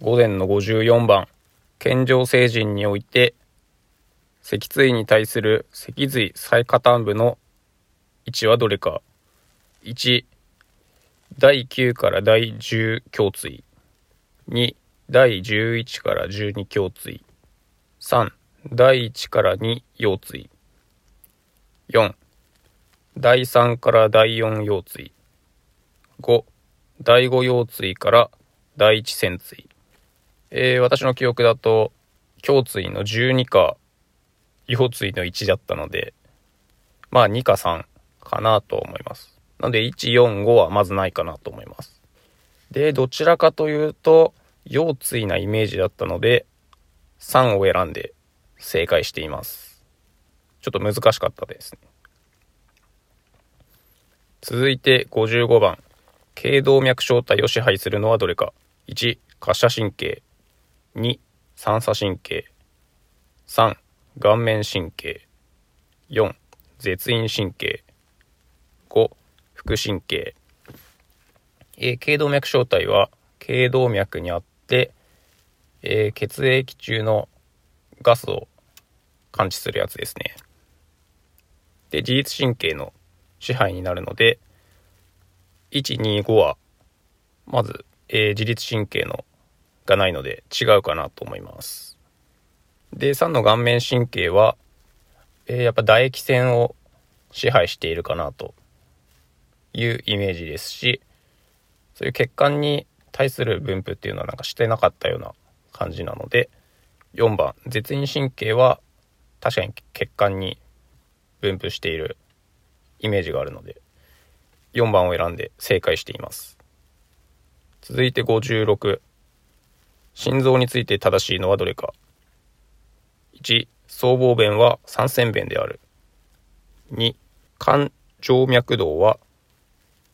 午前の54番、健常成人において、脊椎に対する脊髄最下端部の位置はどれか。1、第9から第10胸椎。2、第11から12胸椎。3、第1から2腰椎。4、第3から第4腰椎。5、第5腰椎から第1仙椎。えー、私の記憶だと、胸椎の12か、腰椎の1だったので、まあ2か3かなと思います。なので1、4、5はまずないかなと思います。で、どちらかというと、腰椎なイメージだったので、3を選んで正解しています。ちょっと難しかったですね。続いて55番。頸動脈小体を支配するのはどれか。1、滑車神経。2、三叉神経。3、顔面神経。4、絶陰神経。5、副神経。え、頸動脈小体は、頸動脈にあって、えー、血液中のガスを感知するやつですね。で、自律神経の支配になるので、1、2、5は、まず、えー、自律神経のがないので違うかなと思います。で、3の顔面神経は、えー、やっぱ唾液腺を支配しているかなというイメージですし、そういう血管に対する分布っていうのはなんかしてなかったような感じなので、4番、絶陰神経は確かに血管に分布しているイメージがあるので、4番を選んで正解しています。続いて56。心臓について正しいのはどれか。1、僧帽弁は三線弁である。2、肝静脈動は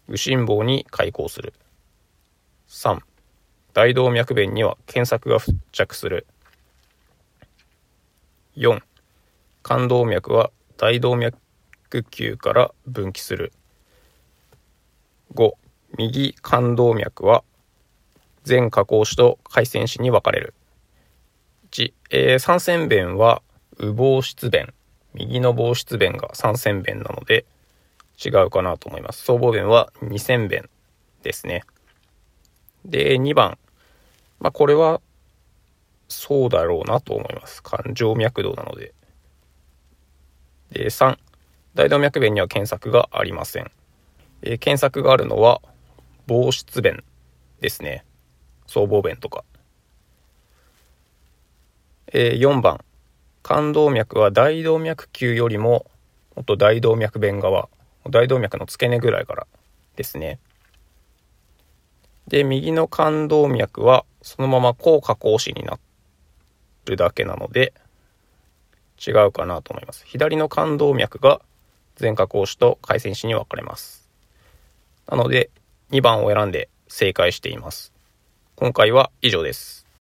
右心房に開口する。3、大動脈弁には検索が付着する。4、肝動脈は大動脈球から分岐する。5、右肝動脈は全下行子と回線子に分かれる。1、えー、三線弁は右房室弁。右の房室弁が三線弁なので違うかなと思います。僧帽弁は二線弁ですね。で、2番。まあ、これはそうだろうなと思います。感情脈動なので。で、3、大動脈弁には検索がありません。えー、検索があるのは、防湿弁ですね。僧帽弁とか。えー、4番、冠動脈は大動脈球よりも、もっと大動脈弁側、大動脈の付け根ぐらいからですね。で、右の冠動脈は、そのまま高下降子になるだけなので、違うかなと思います。左の冠動脈が前下降子と回線子に分かれます。なので、2番を選んで正解しています。今回は以上です。